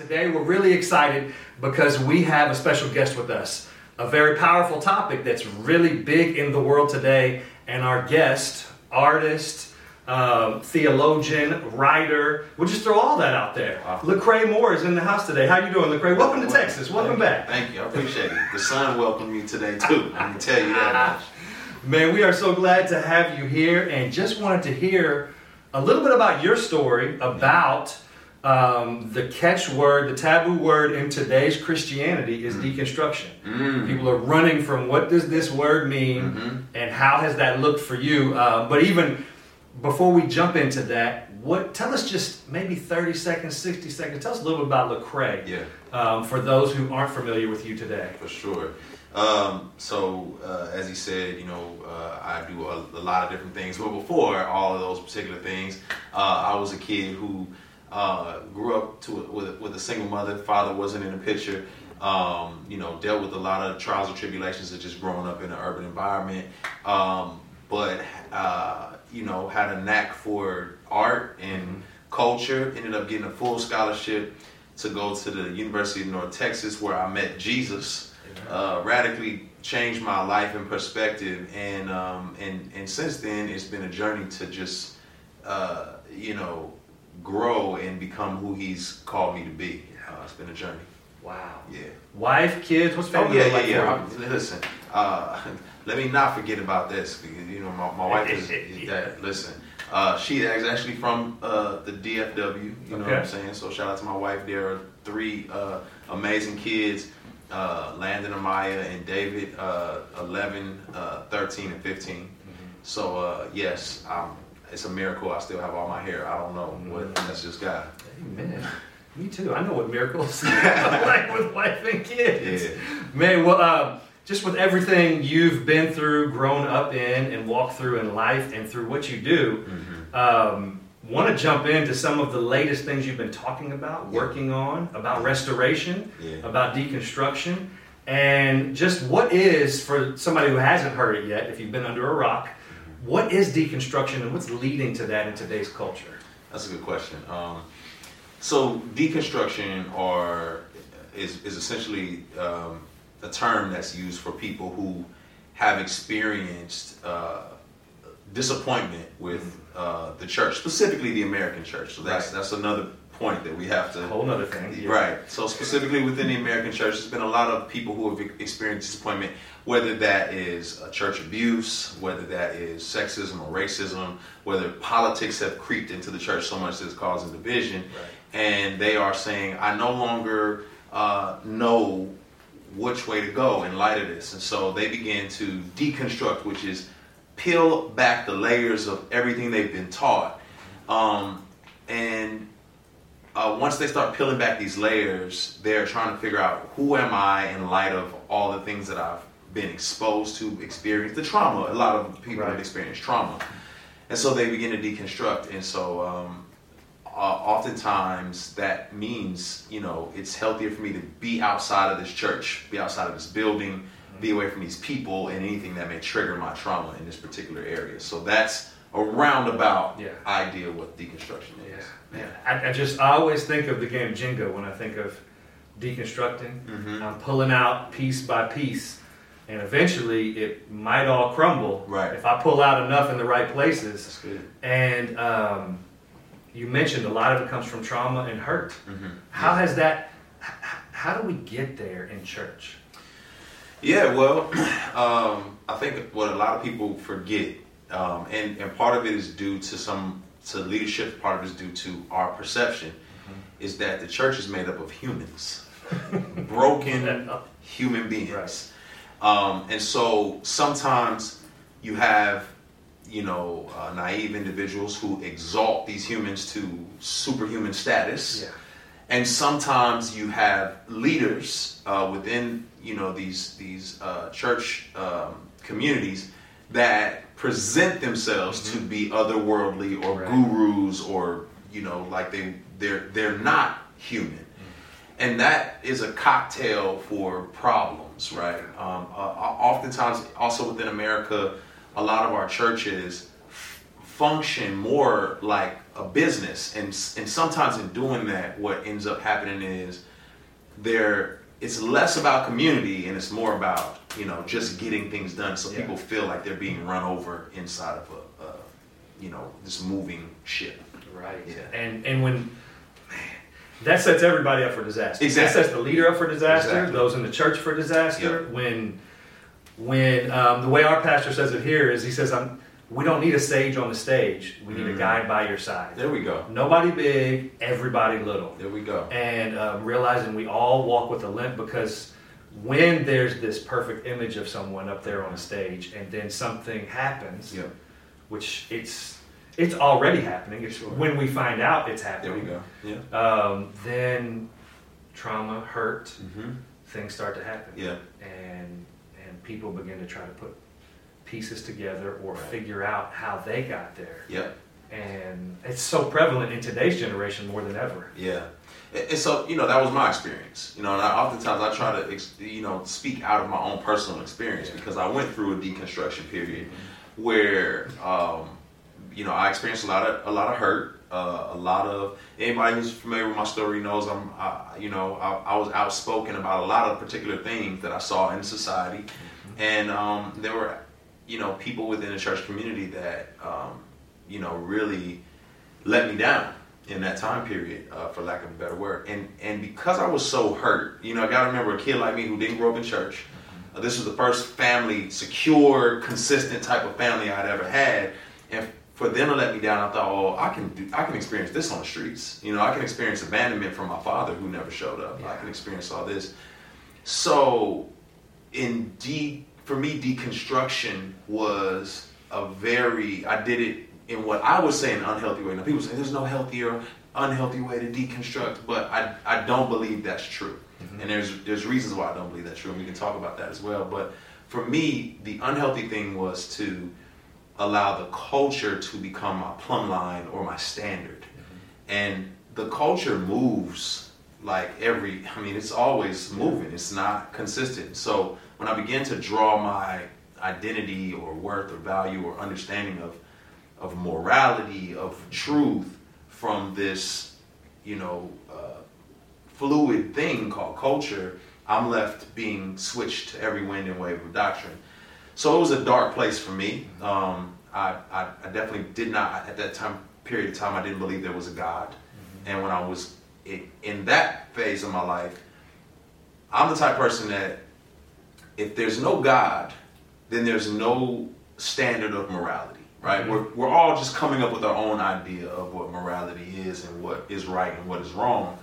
Today we're really excited because we have a special guest with us. A very powerful topic that's really big in the world today. And our guest, artist, um, theologian, writer, we'll just throw all that out there. Wow. Lecrae Moore is in the house today. How you doing, Lecrae? Welcome to Well, Texas. Welcome back. You, thank you. I appreciate it. The sun welcomed me today too. I can tell you that much. Man, we are so glad to have you here and just wanted to hear a little bit about your story about um, the catchword, the taboo word in today's Christianity is deconstruction. Mm. People are running from what does this word mean Mhm. and how has that looked for you. Uh, but even before we jump into that, what tell us just maybe 30 seconds, 60 seconds, tell us a little bit about Lecrae Yeah, um, for those who aren't familiar with you today. for sure. Um, so, uh, as he said, you know, uh, I do a, a lot of different things. But before all of those particular things, uh, I was a kid who uh, grew up to with, with a single mother. Father wasn't in the picture. Um, you know, dealt with a lot of trials and tribulations of just growing up in an urban environment. Um, but uh, you know, had a knack for art and culture. Ended up getting a full scholarship to go to the University of North Texas, where I met Jesus. Uh, radically changed my life and perspective, and um, and and since then, it's been a journey to just uh, you know grow and become who He's called me to be. Uh, it's been a journey. Wow. Yeah. Wife, kids, what's Oh family yeah, yeah, like yeah. you? Listen, uh, let me not forget about this because you know my, my wife is, is that. Listen, uh, she is actually from uh, the DFW. You know what I'm saying? So shout out to my wife. There are three uh, amazing kids. Uh, Landon, Amaya, and David, uh, 11, uh, 13, and 15. Mm-hmm. So, uh, yes, um, it's a miracle I still have all my hair. I don't know what, Mm-hmm. that's just God. Amen. Me too. I know what miracles are like with wife and kids. Yeah. Man, well, uh, just with everything you've been through, grown up in, and walked through in life, and through what you do, Mhm. um, want to jump into some of the latest things you've been talking about, working on, about restoration, Yeah. about deconstruction, and just what is for somebody who hasn't heard it yet, if you've been under a rock, what is deconstruction and what's leading to that in today's culture? That's a good question. Um, so deconstruction or is is essentially um, a term that's used for people who have experienced uh, disappointment with uh, the church, specifically the American church. So that's Right. that's another point that we have A to whole other thing. yeah. Right. So specifically within the American church, there's been a lot of people who have experienced disappointment, whether that is uh, church abuse, whether that is sexism or racism, whether politics have creeped into the church so much that it's causing division, Right. and they are saying, I no longer uh, know which way to go in light of this, and so they begin to deconstruct, which is peel back the layers of everything they've been taught, um, and uh, once they start peeling back these layers, they're trying to figure out who am I in light of all the things that I've been exposed to, experienced the trauma. A lot of people Right. have experienced trauma, and so they begin to deconstruct. And so, um, uh, oftentimes, that means you know it's healthier for me to be outside of this church, be outside of this building, be away from these people, and anything that may trigger my trauma in this particular area. So that's a roundabout Yeah. idea of what deconstruction Yeah, is. Man. I, I just I always think of the game Jenga when I think of deconstructing. Mhm. I'm pulling out piece by piece, and eventually it might all crumble Right. if I pull out enough in the right places. That's good. And um, you mentioned a lot of it comes from trauma and hurt. Mm-hmm. How has that? How do we get there in church? Yeah, well, um, I think what a lot of people forget, um, and and part of it is due to some to leadership. Part of it is due to our perception, is that the church is made up of humans, broken human beings, Right. um, and so sometimes you have you know uh, naive individuals who exalt these humans to superhuman status. Yeah. and sometimes you have leaders uh, within you know these these uh, church um, communities that present themselves to be otherworldly or Right. gurus or you know like they they're they're not human. And that is a cocktail for problems right? Um, uh, oftentimes also within america a lot of our churches f- function more like a business, and and sometimes in doing that, what ends up happening is there it's less about community and it's more about you know just getting things done, so Yeah. people feel like they're being run over inside of a, a you know this moving ship. Right. Yeah. And and when man, that sets everybody up for disaster. Exactly. That sets the leader up for disaster. Exactly. Those in the church for disaster. When when um, the way our pastor says it here is he says, "I'm." We don't need a sage on the stage. We need a Mhm. guide by your side. There we go. Nobody big, everybody little. There we go. and um, realizing we all walk with a limp because when there's this perfect image of someone up there on a stage and then something happens Yeah. which it's it's already happening it's Sure. when we find out it's happening. There we go. Yeah. um, then trauma hurt Mm-hmm. things start to happen Yeah. and and people begin to try to put pieces together or Right. figure out how they got there Yep. and it's so prevalent in today's generation more than ever Yeah. And so, you know, that was my experience. You know, and I, oftentimes I try to, ex- you know, speak out of my own personal experience Yeah. because I went through a deconstruction period where, um, you know, I experienced a lot of a lot of hurt, uh, a lot of anybody who's familiar with my story knows I'm, I, you know, I, I was outspoken about a lot of particular things that I saw in society, and um, there were, you know, people within the church community that, um, you know, really let me down in that time period, uh, for lack of a better word. And and because I was so hurt, you know, I got to remember a kid like me who didn't grow up in church. Uh, this was the first family, secure, consistent type of family I'd ever had, and for them to let me down, I thought, oh, I can do, I can experience this on the streets. You know, I can experience abandonment from my father who never showed up. I can experience all this. So, in de for me, deconstruction was a very I did it in what I would say an unhealthy way. Now people say there's no healthier, unhealthy way to deconstruct, but I I don't believe that's true. Mhm. And there's there's reasons why I don't believe that's true, and we can talk about that as well. But for me, the unhealthy thing was to allow the culture to become my plumb line or my standard. And the culture moves like every, I mean, it's always moving, it's not consistent. So when I began to draw my identity or worth or value or understanding of, of morality, of truth from this, you know, uh, fluid thing called culture, I'm left being switched to every wind and wave of doctrine. So it was a dark place for me. Um, I, I, I definitely did not, at that time period of time, I didn't believe there was a God. And when I was in, in that phase of my life, I'm the type of person that if there's no God, then there's no standard of morality, right? Mhm. We're, we're all just coming up with our own idea of what morality is and what is right and what is wrong.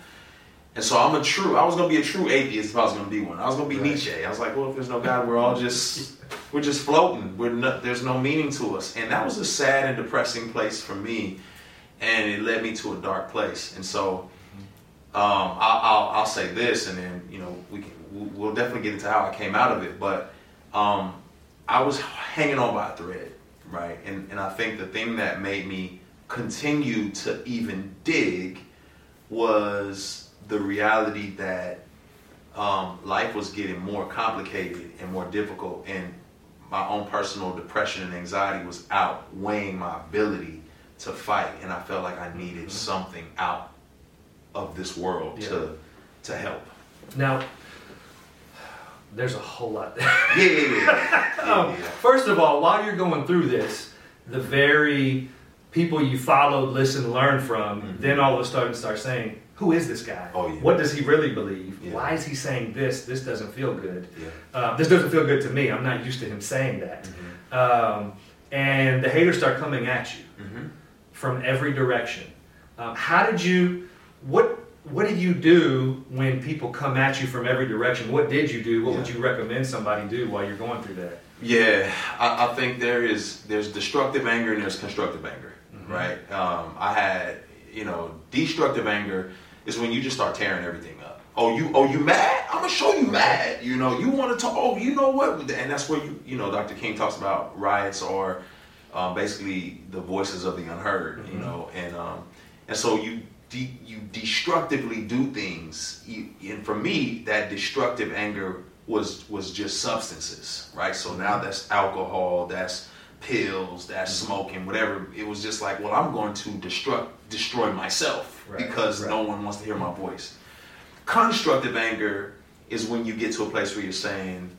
And so I'm a true, I was going to be a true atheist if I was going to be one. I was going to be Right. Nietzsche. I was like, well, if there's no God, we're all just, we're just floating. We're there's no meaning to us. And that was a sad and depressing place for me. And it led me to a dark place. And so um, I'll, I'll, I'll say this, and then, you know, we can, we'll definitely get into how I came out of it. But um, I was hanging on by a thread, right? And, and I think the thing that made me continue to even dig was the reality that um, life was getting more complicated and more difficult, and my own personal depression and anxiety was outweighing my ability to fight, and I felt like I needed Mhm. something out of this world Yeah. to to help. Now, there's a whole lot there. Yeah, yeah, yeah. yeah, Um, yeah. First of all, while you're going through this, the very people you followed, listened, learned from, Mhm. then all of a sudden start saying, "Who is this guy? Oh, yeah. What does he really believe? Yeah. Why is he saying this? This doesn't feel good. Yeah. Uh, this doesn't feel good to me. I'm not used to him saying that." Um, and the haters start coming at you Mhm. from every direction. Um, how did you? What What did you do when people come at you from every direction? What did you do? What would you recommend somebody do while you're going through that? Yeah, I, I think there is there's destructive anger and there's constructive anger, Mhm. right? Um, I had you know destructive anger is when you just start tearing everything up. Oh you oh you mad? I'm gonna show you mad. You know you want to talk. Oh you know what? And that's where you you know Dr. King talks about riots or um, basically the voices of the unheard. You Mhm. know and um, and so you. De- you destructively do things, you, and for me, that destructive anger was was just substances, right? So now that's alcohol, that's pills, that's mm-hmm. smoking, whatever. It was just like, well, I'm going to destruct, destroy myself Right, because right. no one wants to hear my voice. Constructive anger is when you get to a place where you're saying,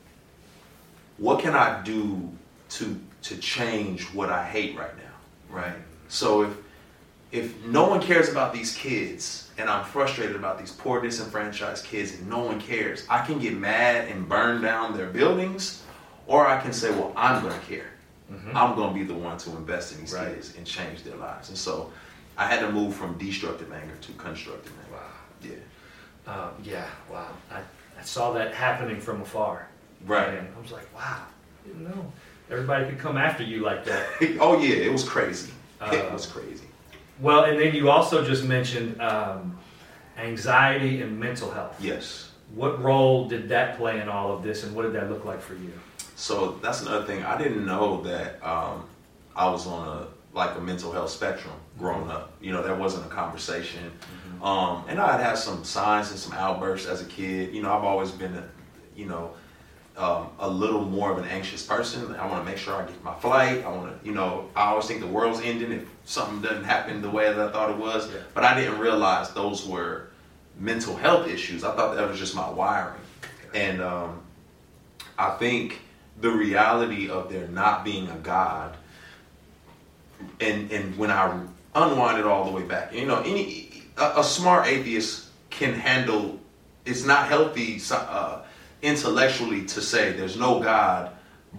what can I do to to change what I hate right now? Right. So if if no one cares about these kids and I'm frustrated about these poor disenfranchised kids and no one cares, I can get mad and burn down their buildings, or I can say, well, I'm gonna care. I'm gonna be the one to invest in these Right. kids and change their lives. And so I had to move from destructive anger to constructive anger. Wow. Yeah. Um, yeah, wow. I, I saw that happening from afar. Right. And I was like, wow, didn't know. Everybody could come after you like that. oh yeah, it was crazy. it Uh, was crazy. Well, and then you also just mentioned um, anxiety and mental health. Yes. What role did that play in all of this, and what did that look like for you? So that's another thing. I didn't know that um, I was on a like a mental health spectrum growing up. You know, that wasn't a conversation. Um, and I had had some signs and some outbursts as a kid. You know, I've always been, a, you know, um, a little more of an anxious person. I want to make sure I get my flight. I want to, you know, I always think the world's ending if something doesn't happen the way that I thought it was. Yeah. But I didn't realize those were mental health issues. I thought that was just my wiring. And um, I think the reality of there not being a God, and and when I unwind it all the way back, you know, any a, a smart atheist can handle. It's not healthy uh, intellectually to say there's no God,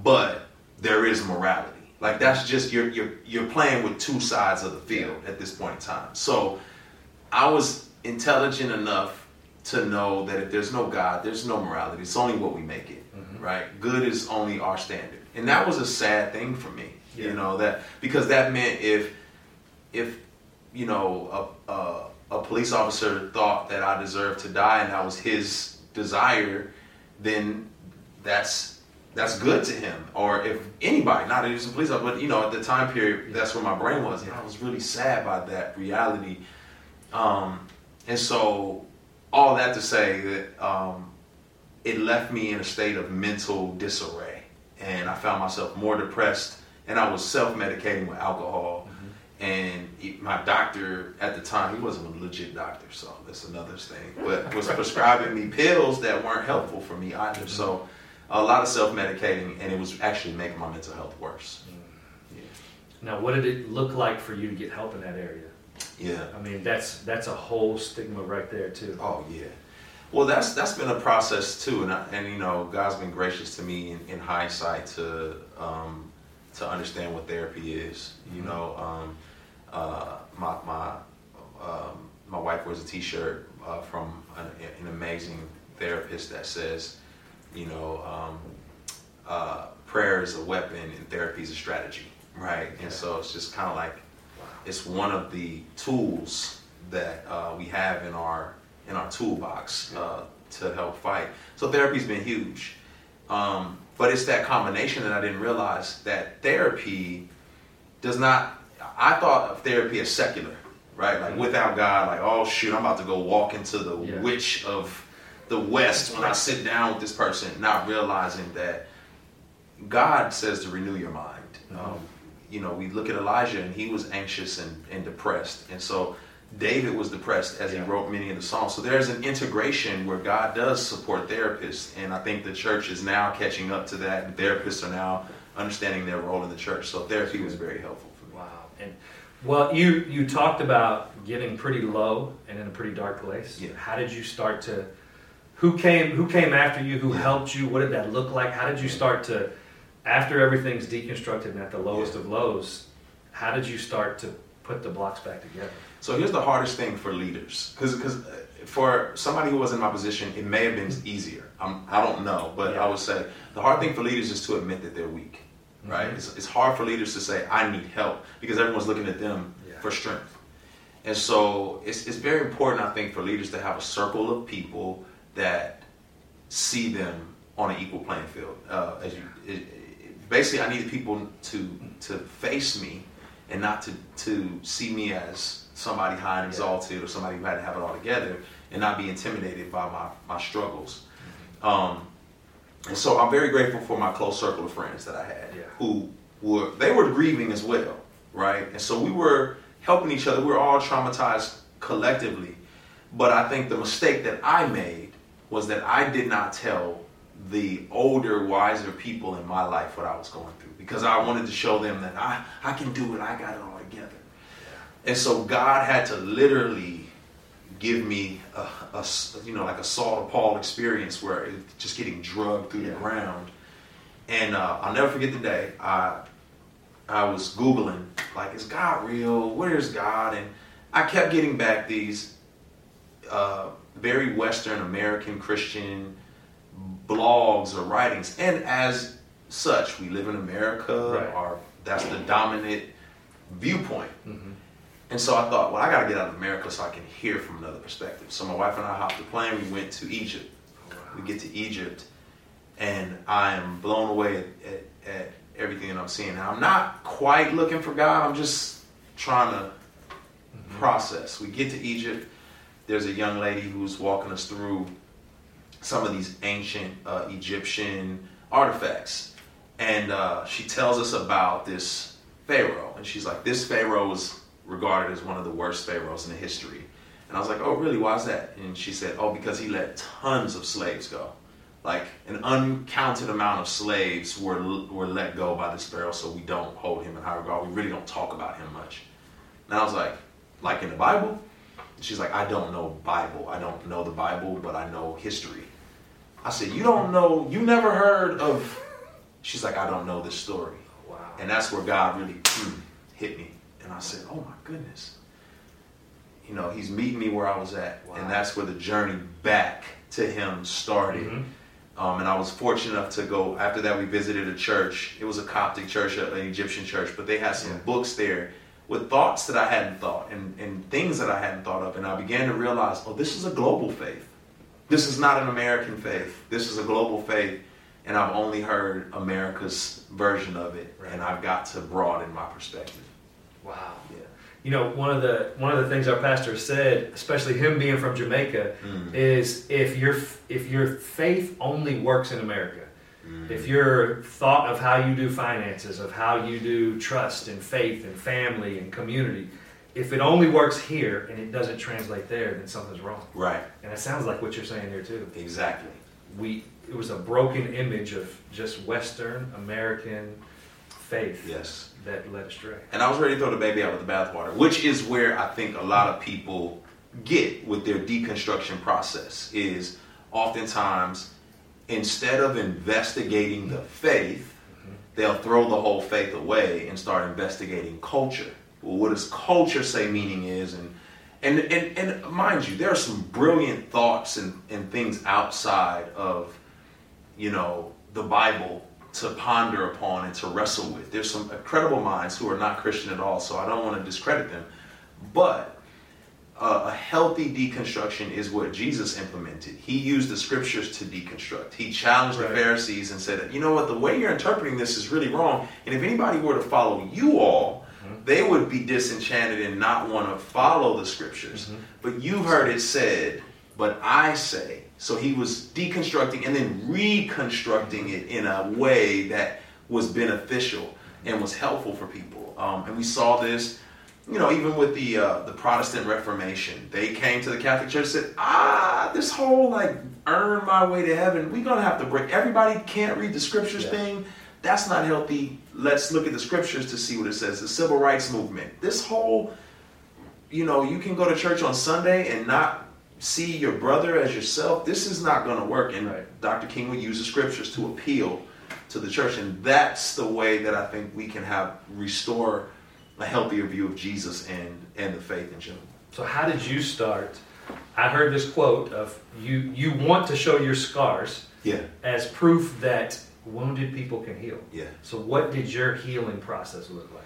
but there is morality. Like that's just you're you're you're playing with two sides of the field at this point in time. So I was intelligent enough to know that if there's no God, there's no morality. It's only what we make it, mm-hmm. right? Good is only our standard, and that was a sad thing for me. Yeah. You know that because that meant if if you know a, a a police officer thought that I deserved to die and that was his desire, then that's that's good to him. Or if anybody, not was a police officer, but you know, at the time period, that's where my brain was, and I was really sad by that reality. Um, and so, all that to say that um, it left me in a state of mental disarray, and I found myself more depressed, and I was self-medicating with alcohol. And he- my doctor at the time, he wasn't a legit doctor, so that's another thing. But was prescribing me pills that weren't helpful for me either. So a lot of self-medicating, and it was actually making my mental health worse. Yeah. Now, what did it look like for you to get help in that area? Yeah. I mean, that's that's a whole stigma right there too. Oh yeah. Well, that's that's been a process too, and I, and you know, God's been gracious to me in, in hindsight to um, to understand what therapy is. You know, um, uh, my my um, my wife wears a T-shirt uh, from an, an amazing therapist that says, you know, um, uh, prayer is a weapon and therapy is a strategy, right? And so it's just kind of like it's one of the tools that uh, we have in our in our toolbox uh, to help fight. So therapy's been huge, um, but it's that combination that I didn't realize that therapy does not. I thought of therapy as secular, right? Like without God, like oh shoot, I'm about to go walk into the Yeah. witch of the West when I sit down with this person, not realizing that God says to renew your mind. Um, you know, we look at Elijah and he was anxious and, and depressed. And so David was depressed as Yeah. he wrote many of the Psalms. So there's an integration where God does support therapists. And I think the church is now catching up to that. Therapists are now understanding their role in the church. So therapy was very helpful for me. Wow. And well, you you talked about getting pretty low and in a pretty dark place. Yeah. How did you start to? Who came? Who came after you? Who Yeah. helped you? What did that look like? How did you start to? After everything's deconstructed and at the lowest Yeah. of lows, how did you start to put the blocks back together? So here's the hardest thing for leaders, because because uh, for somebody who was in my position, it may have been easier. I'm, I don't know, but. I would say the hard thing for leaders is to admit that they're weak, right? Mhm. It's, it's hard for leaders to say I need help because everyone's looking at them Yeah. for strength, and so it's it's very important, I think, for leaders to have a circle of people that see them on an equal playing field. Uh, as you, it, it- basically, I need people to to face me and not to to see me as somebody high and exalted or somebody who had to have it all together and not be intimidated by my my struggles. Um, and so I'm very grateful for my close circle of friends that I had Yeah. who were they were grieving as well, right? And so we were helping each other. We were all traumatized collectively. But I think the mistake that I made was that I did not tell the older, wiser people in my life what I was going through because I wanted to show them that I, I can do it, I got it all together. And so God had to literally give me a, a you know like a Saul to Paul experience where it, just getting drugged through yeah. the ground. And uh, I'll never forget the day I I was googling like is God real? Where's God? And I kept getting back these uh, very Western American Christian blogs or writings, and as such, we live in America, right. or that's the dominant viewpoint. Mm-hmm. And so I thought, well, I got to get out of America so I can hear from another perspective. So my wife and I hopped the plane. We went to Egypt. Wow. We get to Egypt, and I am blown away at, at, at everything that I'm seeing. Now, I'm not quite looking for God. I'm just trying to mm-hmm. process. We get to Egypt. There's a young lady who's walking us through some of these ancient uh, Egyptian artifacts. And uh, she tells us about this Pharaoh. And she's like, this Pharaoh was regarded as one of the worst Pharaohs in the history. And I was like, oh, really? Why is that? And she said, oh, because he let tons of slaves go. Like an uncounted amount of slaves were, were let go by this Pharaoh, so we don't hold him in high regard. We really don't talk about him much. And I was like, like in the Bible? she's like, I don't know Bible. I don't know the Bible, but I know history. I said, You don't know, you never heard of. She's like, I don't know this story. Wow. And that's where God really mm, hit me. And I said, Oh my goodness. You know, He's meeting me where I was at. Wow. And that's where the journey back to Him started. Mm-hmm. Um, and I was fortunate enough to go. After that, we visited a church. It was a Coptic church, an Egyptian church, but they had some yeah. books there with thoughts that I hadn't thought and, and things that I hadn't thought of. And I began to realize, oh, this is a global faith. This is not an American faith. This is a global faith, and I've only heard America's version of it, right. and I've got to broaden my perspective. Wow. Yeah. You know, one of the one of the things our pastor said, especially him being from Jamaica, mm. is if your if your faith only works in America, mm. if your thought of how you do finances, of how you do trust and faith and family and community, if it only works here and it doesn't translate there, then something's wrong. Right. And it sounds like what you're saying there too. Exactly. We it was a broken image of just Western American faith. Yes. That led astray. And I was ready to throw the baby out with the bathwater, which is where I think a lot of people get with their deconstruction process is oftentimes instead of investigating the faith, mm-hmm. they'll throw the whole faith away and start investigating culture well, what does culture say meaning is and and, and, and mind you, there are some brilliant thoughts and, and things outside of, you know, the Bible to ponder upon and to wrestle with. There's some incredible minds who are not Christian at all, so I don't want to discredit them. But uh, a healthy deconstruction is what Jesus implemented. He used the scriptures to deconstruct. He challenged right. the Pharisees and said, you know what, the way you're interpreting this is really wrong. And if anybody were to follow you all, they would be disenchanted and not want to follow the scriptures. Mm-hmm. But you've heard it said, but I say. So he was deconstructing and then reconstructing it in a way that was beneficial and was helpful for people. Um, and we saw this, you know, even with the uh, the Protestant Reformation. They came to the Catholic Church and said, ah, this whole like earn my way to heaven, we're gonna have to break. Everybody can't read the scriptures yeah. thing. That's not healthy. Let's look at the scriptures to see what it says. The civil rights movement. This whole, you know, you can go to church on Sunday and not see your brother as yourself. This is not going to work. And right. Dr. King would use the scriptures to appeal to the church. And that's the way that I think we can have restore a healthier view of Jesus and, and the faith in general. So how did you start? I heard this quote of you you want to show your scars yeah. as proof that wounded people can heal. Yeah. So what did your healing process look like?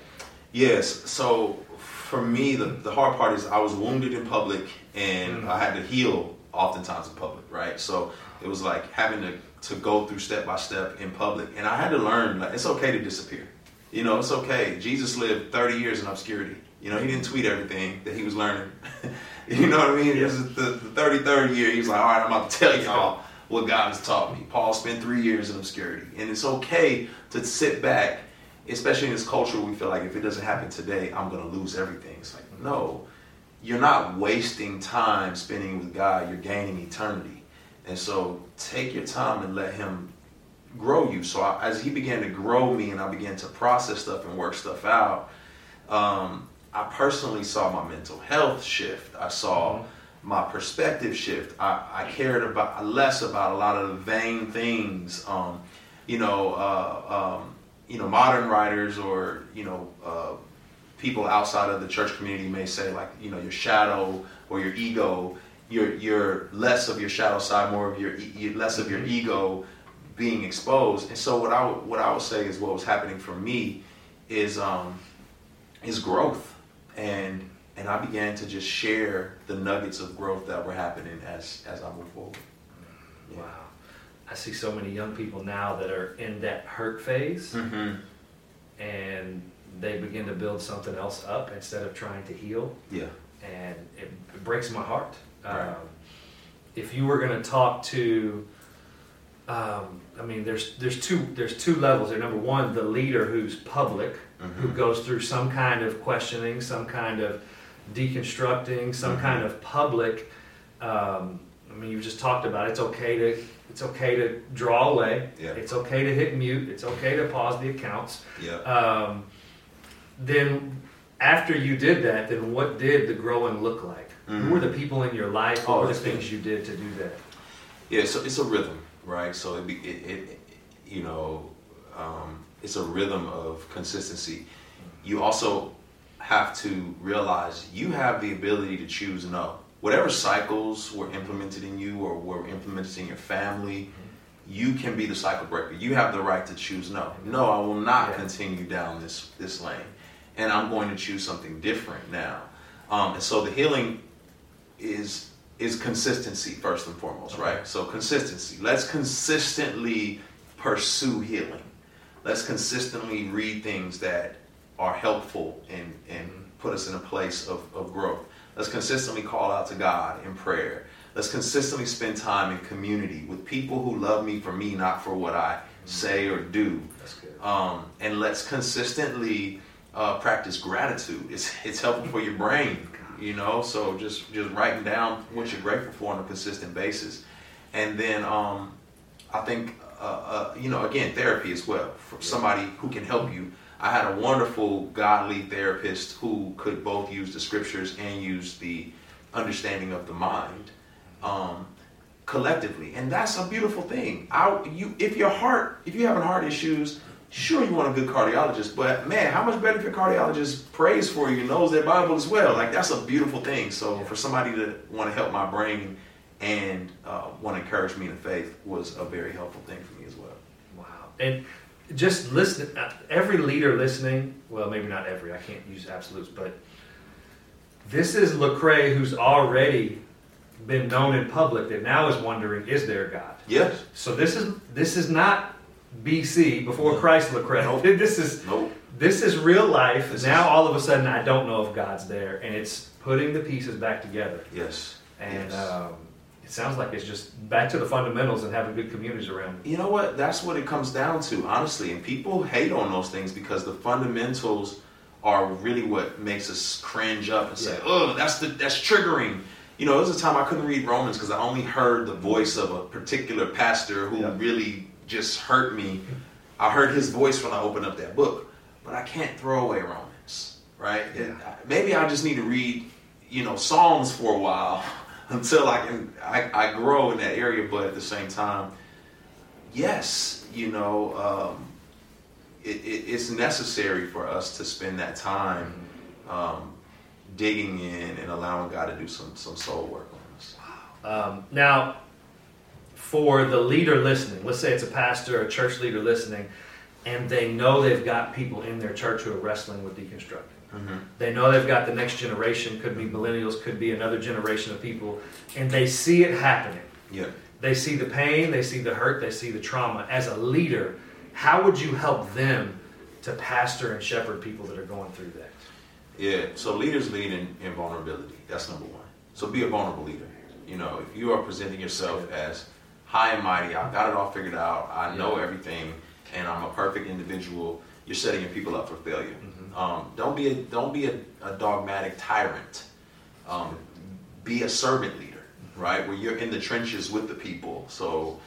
Yes. So for me, the, the hard part is I was wounded in public and mm-hmm. I had to heal oftentimes in public, right? So it was like having to, to go through step by step in public. And I had to learn like it's okay to disappear. You know, it's okay. Jesus lived 30 years in obscurity. You know, he didn't tweet everything that he was learning. you know what I mean? Yeah. This is the, the 33rd year. He was like, all right, I'm about to tell y'all what God has taught me. Paul spent three years in obscurity. And it's okay to sit back especially in this culture, we feel like if it doesn't happen today, I'm going to lose everything. It's like, no, you're not wasting time spending with God, you're gaining eternity. And so take your time and let Him grow you. So I, as He began to grow me and I began to process stuff and work stuff out, um, I personally saw my mental health shift. I saw mm-hmm. my perspective shift. I, I, cared about less about a lot of the vain things. Um, you know, uh, um, you know, modern writers or you know, uh, people outside of the church community may say like, you know, your shadow or your ego. You're, you're less of your shadow side, more of your less of your mm-hmm. ego being exposed. And so what I what I would say is what was happening for me is um, is growth, and and I began to just share the nuggets of growth that were happening as as I move forward. Yeah. Wow. I see so many young people now that are in that hurt phase, mm-hmm. and they begin to build something else up instead of trying to heal. Yeah, and it, it breaks my heart. Right. Um, if you were going to talk to, um, I mean, there's there's two there's two levels there. Number one, the leader who's public, mm-hmm. who goes through some kind of questioning, some kind of deconstructing, some mm-hmm. kind of public. Um, I mean, you just talked about it. it's okay to it's okay to draw away. Yeah. It's okay to hit mute. It's okay to pause the accounts. Yeah. Um, then after you did that, then what did the growing look like? Mm-hmm. Who were the people in your life? What oh, were the things you did to do that? Yeah, so it's a rhythm, right? So it, it, it you know, um, it's a rhythm of consistency. You also have to realize you have the ability to choose no whatever cycles were implemented in you or were implemented in your family, you can be the cycle breaker. You have the right to choose no. No, I will not yeah. continue down this this lane, and I'm going to choose something different now. Um, and so the healing is is consistency first and foremost, okay. right? So consistency. Let's consistently pursue healing. Let's consistently read things that are helpful and and put us in a place of, of growth. Let's consistently call out to God in prayer. Let's consistently spend time in community with people who love me for me, not for what I say or do. Um, and let's consistently uh, practice gratitude. It's it's helpful for your brain, you know. So just just writing down what you're grateful for on a consistent basis, and then um, I think uh, uh, you know again therapy as well for somebody who can help you I had a wonderful godly therapist who could both use the scriptures and use the understanding of the mind um, collectively, and that's a beautiful thing. I, you, if your heart, if you're having heart issues, sure you want a good cardiologist, but man, how much better if your cardiologist prays for you, knows their Bible as well? Like that's a beautiful thing. So for somebody to want to help my brain and uh, want to encourage me in faith was a very helpful thing for me as well. Wow. And just listen. Every leader listening, well, maybe not every. I can't use absolutes, but this is Lecrae, who's already been known in public, that now is wondering, is there God? Yes. So this is this is not BC before Christ Lecrae. Nope. This is nope. this is real life. This now is... all of a sudden, I don't know if God's there, and it's putting the pieces back together. Yes. And yes. Um, it sounds like it's just back to the fundamentals and having good communities around. You know what? That's what it comes down to, honestly. And people hate on those things because the fundamentals are really what makes us cringe up and say, "Oh, that's the that's triggering." You know, there was a time I couldn't read Romans because I only heard the voice of a particular pastor who yeah. really just hurt me. I heard his voice when I opened up that book, but I can't throw away Romans, right? Yeah. Maybe I just need to read, you know, Psalms for a while until I can I, I grow in that area. But at the same time, yes, you know, um, it, it, it's necessary for us to spend that time um, digging in and allowing God to do some some soul work on us. Um, now, for the leader listening, let's say it's a pastor, a church leader listening, and they know they've got people in their church who are wrestling with deconstructing. Mm-hmm. They know they've got the next generation, could be millennials, could be another generation of people, and they see it happening. Yeah. They see the pain, they see the hurt, they see the trauma. As a leader, how would you help them to pastor and shepherd people that are going through that? Yeah, so leaders lead in, in vulnerability. That's number one. So be a vulnerable leader. You know, if you are presenting yourself as high and mighty, I've got it all figured out, I know everything, and I'm a perfect individual, you're setting your people up for failure. Mm-hmm. Um, don't be a don't be a, a dogmatic tyrant. Um, be a servant leader, right? Where you're in the trenches with the people, so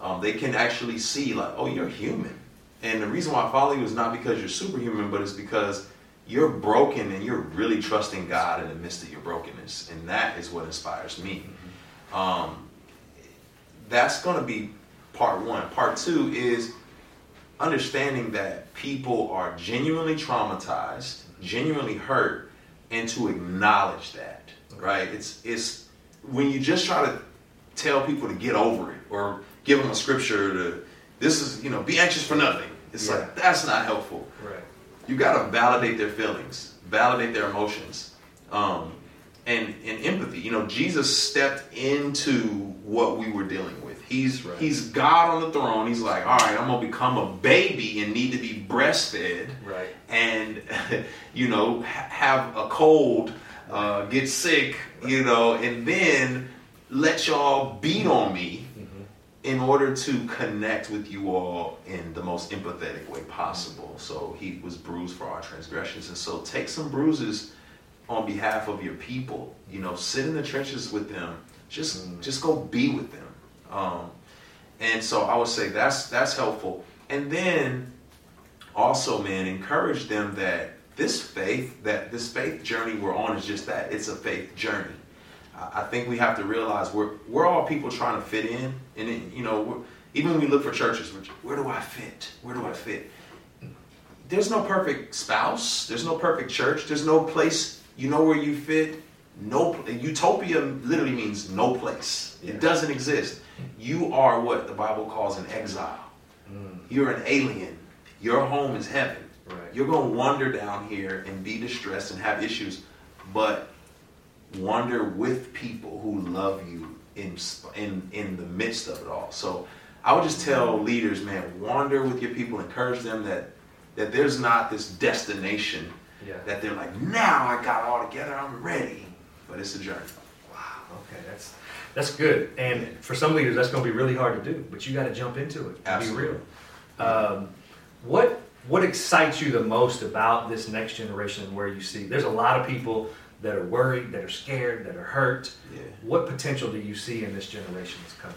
um, they can actually see like, oh, you're human. And the reason why I follow you is not because you're superhuman, but it's because you're broken and you're really trusting God in the midst of your brokenness, and that is what inspires me. Um, that's going to be part one. Part two is understanding that people are genuinely traumatized, genuinely hurt, and to acknowledge that. Right? It's it's when you just try to tell people to get over it or give them a scripture to this is you know be anxious for nothing. It's Yeah. like that's not helpful. Right. You got to validate their feelings, validate their emotions, um, and and empathy. You know, Jesus stepped into what we were dealing with. He's Right. he's God on the throne. He's like, all right, I'm gonna become a baby and need to be breastfed, Right. and you know have a cold, uh, get sick, you know, and then let y'all beat on me in order to connect with you all in the most empathetic way possible. So he was bruised for our transgressions. And so take some bruises on behalf of your people. You know, sit in the trenches with them. Just just go be with them. Um, and so I would say that's that's helpful. And then also, man, encourage them that this faith, that this faith journey we're on is just that. It's a faith journey. I think we have to realize we're we're all people trying to fit in, and it, you know, even when we look for churches, where do I fit? Where do I fit? There's no perfect spouse. There's no perfect church. There's no place you know where you fit. No utopia literally means no place. Yeah. It doesn't exist. You are what the Bible calls an exile. Mm. You're an alien. Your home is heaven. Right. You're going to wander down here and be distressed and have issues, but wander with people who love you in in in the midst of it all. So I would just tell mm. leaders, man, wander with your people, encourage them that that there's not this destination Yeah. that they're like, now I got it all together, I'm ready. But it's a journey. Wow. Okay, that's that's good. And for some leaders, that's going to be really hard to do. But you got to jump into it. To Absolutely. Be real. Um, what what excites you the most about this next generation and where you see? There's a lot of people that are worried, that are scared, that are hurt. Yeah. What potential do you see in this generation that's coming?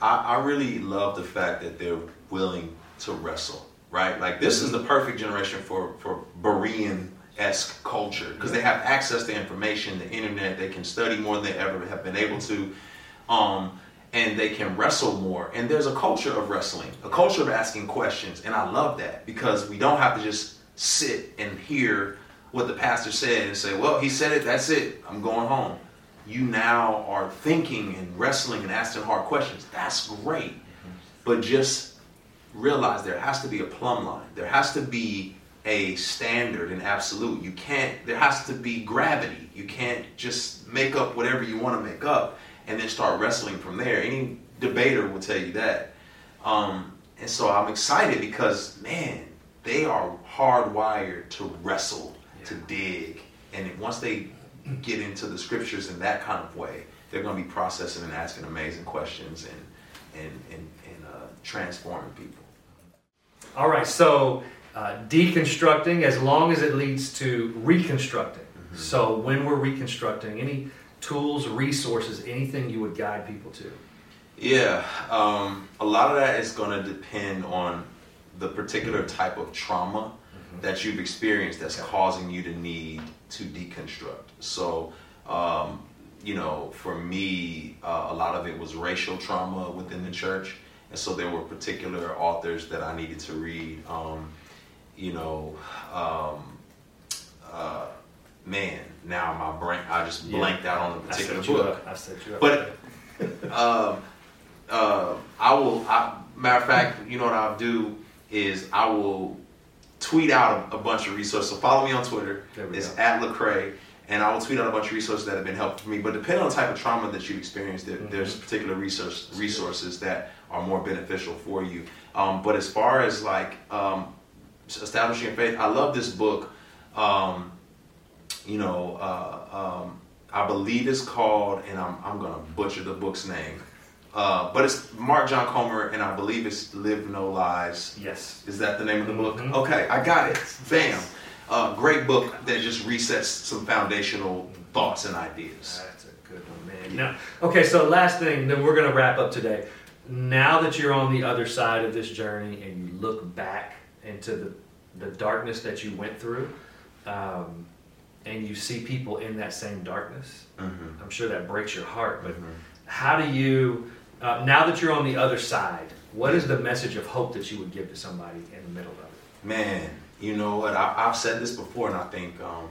I, I really love the fact that they're willing to wrestle, right? Like this is the perfect generation for for Berean esque culture because they have access to information, the internet. They can study more than they ever have been able to, um, and they can wrestle more. And there's a culture of wrestling, a culture of asking questions, and I love that because we don't have to just sit and hear what the pastor said and say, "Well, he said it. That's it. I'm going home." you now are thinking and wrestling and asking hard questions. That's great. But just realize there has to be a plumb line. There has to be a standard and absolute. You can't, there has to be gravity. You can't just make up whatever you want to make up and then start wrestling from there. Any debater will tell you that. Um, and so I'm excited because, man, they are hardwired to wrestle, to dig. And once they get into the scriptures in that kind of way, they're going to be processing and asking amazing questions and and and, and uh, transforming people. All right, so uh, deconstructing as long as it leads to reconstructing. So when we're reconstructing, any tools, resources, anything you would guide people to? Yeah, um, a lot of that is going to depend on the particular type of trauma that you've experienced that's Okay. causing you to need to deconstruct. So, um, you know, for me, uh, a lot of it was racial trauma within the church, and so there were particular authors that I needed to read. Um, you know, um, uh, man, now my brain, I just Yeah. blanked out on the particular set you book. up. I set you up. But um, uh, I will. I, matter of fact, you know what I'll do is I will tweet out a, a bunch of resources. So follow me on Twitter. It's go. at Lecrae, and I will tweet out a bunch of resources that have been helpful for me. But depending on the type of trauma that you've experienced, there, Mhm. there's particular resource resources that are more beneficial for you. Um, but as far as like um, establishing faith, I love this book. Um, you know, uh, um, I believe it's called, and I'm, I'm gonna butcher the book's name. Uh, but it's Mark John Comer, and I believe it's Live No Lies. Yes. Is that the name of the book? Mhm. Okay, I got it. Bam. Uh, great book that just resets some foundational thoughts and ideas. That's a good one, man. Now, okay, so last thing, then we're going to wrap up today. Now that you're on the other side of this journey and you look back into the, the darkness that you went through, um, and you see people in that same darkness, Mhm. I'm sure that breaks your heart. But Mhm. how do you, uh, now that you're on the other side, what is the message of hope that you would give to somebody in the middle of it? Man, you know what? I, I've said this before, and I think um,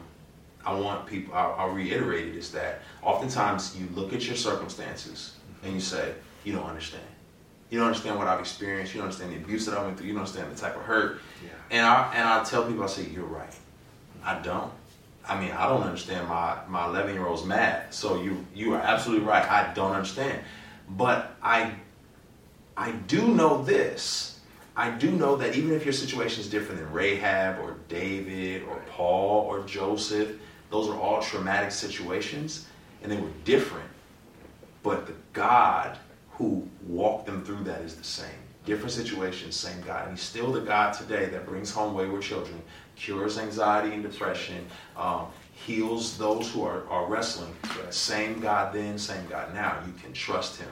I want people. I'll, I'll reiterate it: is that oftentimes you look at your circumstances and you say, "You don't understand. You don't understand what I've experienced. You don't understand the abuse that I went through. You don't understand the type of hurt." Yeah. And I and I tell people, I say, "You're right. I don't. I mean, I don't understand my my 11 year old's math. So you you are absolutely right. I don't understand, but I I do know this. I do know that even if your situation is different than Rahab or David or Paul or Joseph, those are all traumatic situations and they were different. But the God who walked them through that is the same. Different situations, same God. And He's still the God today that brings home wayward children, cures anxiety and depression, um, heals those who are, are wrestling. Right. Same God then, same God now. You can trust Him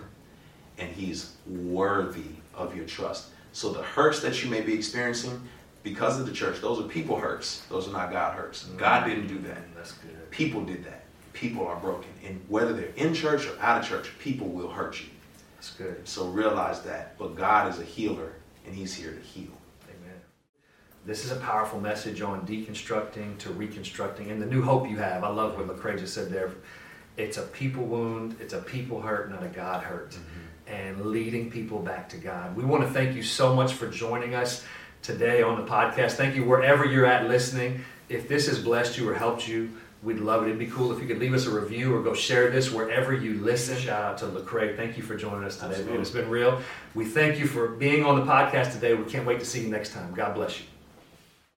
and he's worthy of your trust. So the hurts that you may be experiencing because of the church, those are people hurts. Those are not God hurts. God didn't do that. That's good. People did that. People are broken. And whether they're in church or out of church, people will hurt you. That's good. So realize that. But God is a healer and he's here to heal. Amen. This is a powerful message on deconstructing to reconstructing and the new hope you have. I love what Lecrae just said there. It's a people wound, it's a people hurt, not a God hurt. Mm-hmm. And leading people back to God. We want to thank you so much for joining us today on the podcast. Thank you wherever you're at listening. If this has blessed you or helped you, we'd love it. It'd be cool if you could leave us a review or go share this wherever you listen. Shout out to Lecrae. Thank you for joining us today, man. It's been real. We thank you for being on the podcast today. We can't wait to see you next time. God bless you.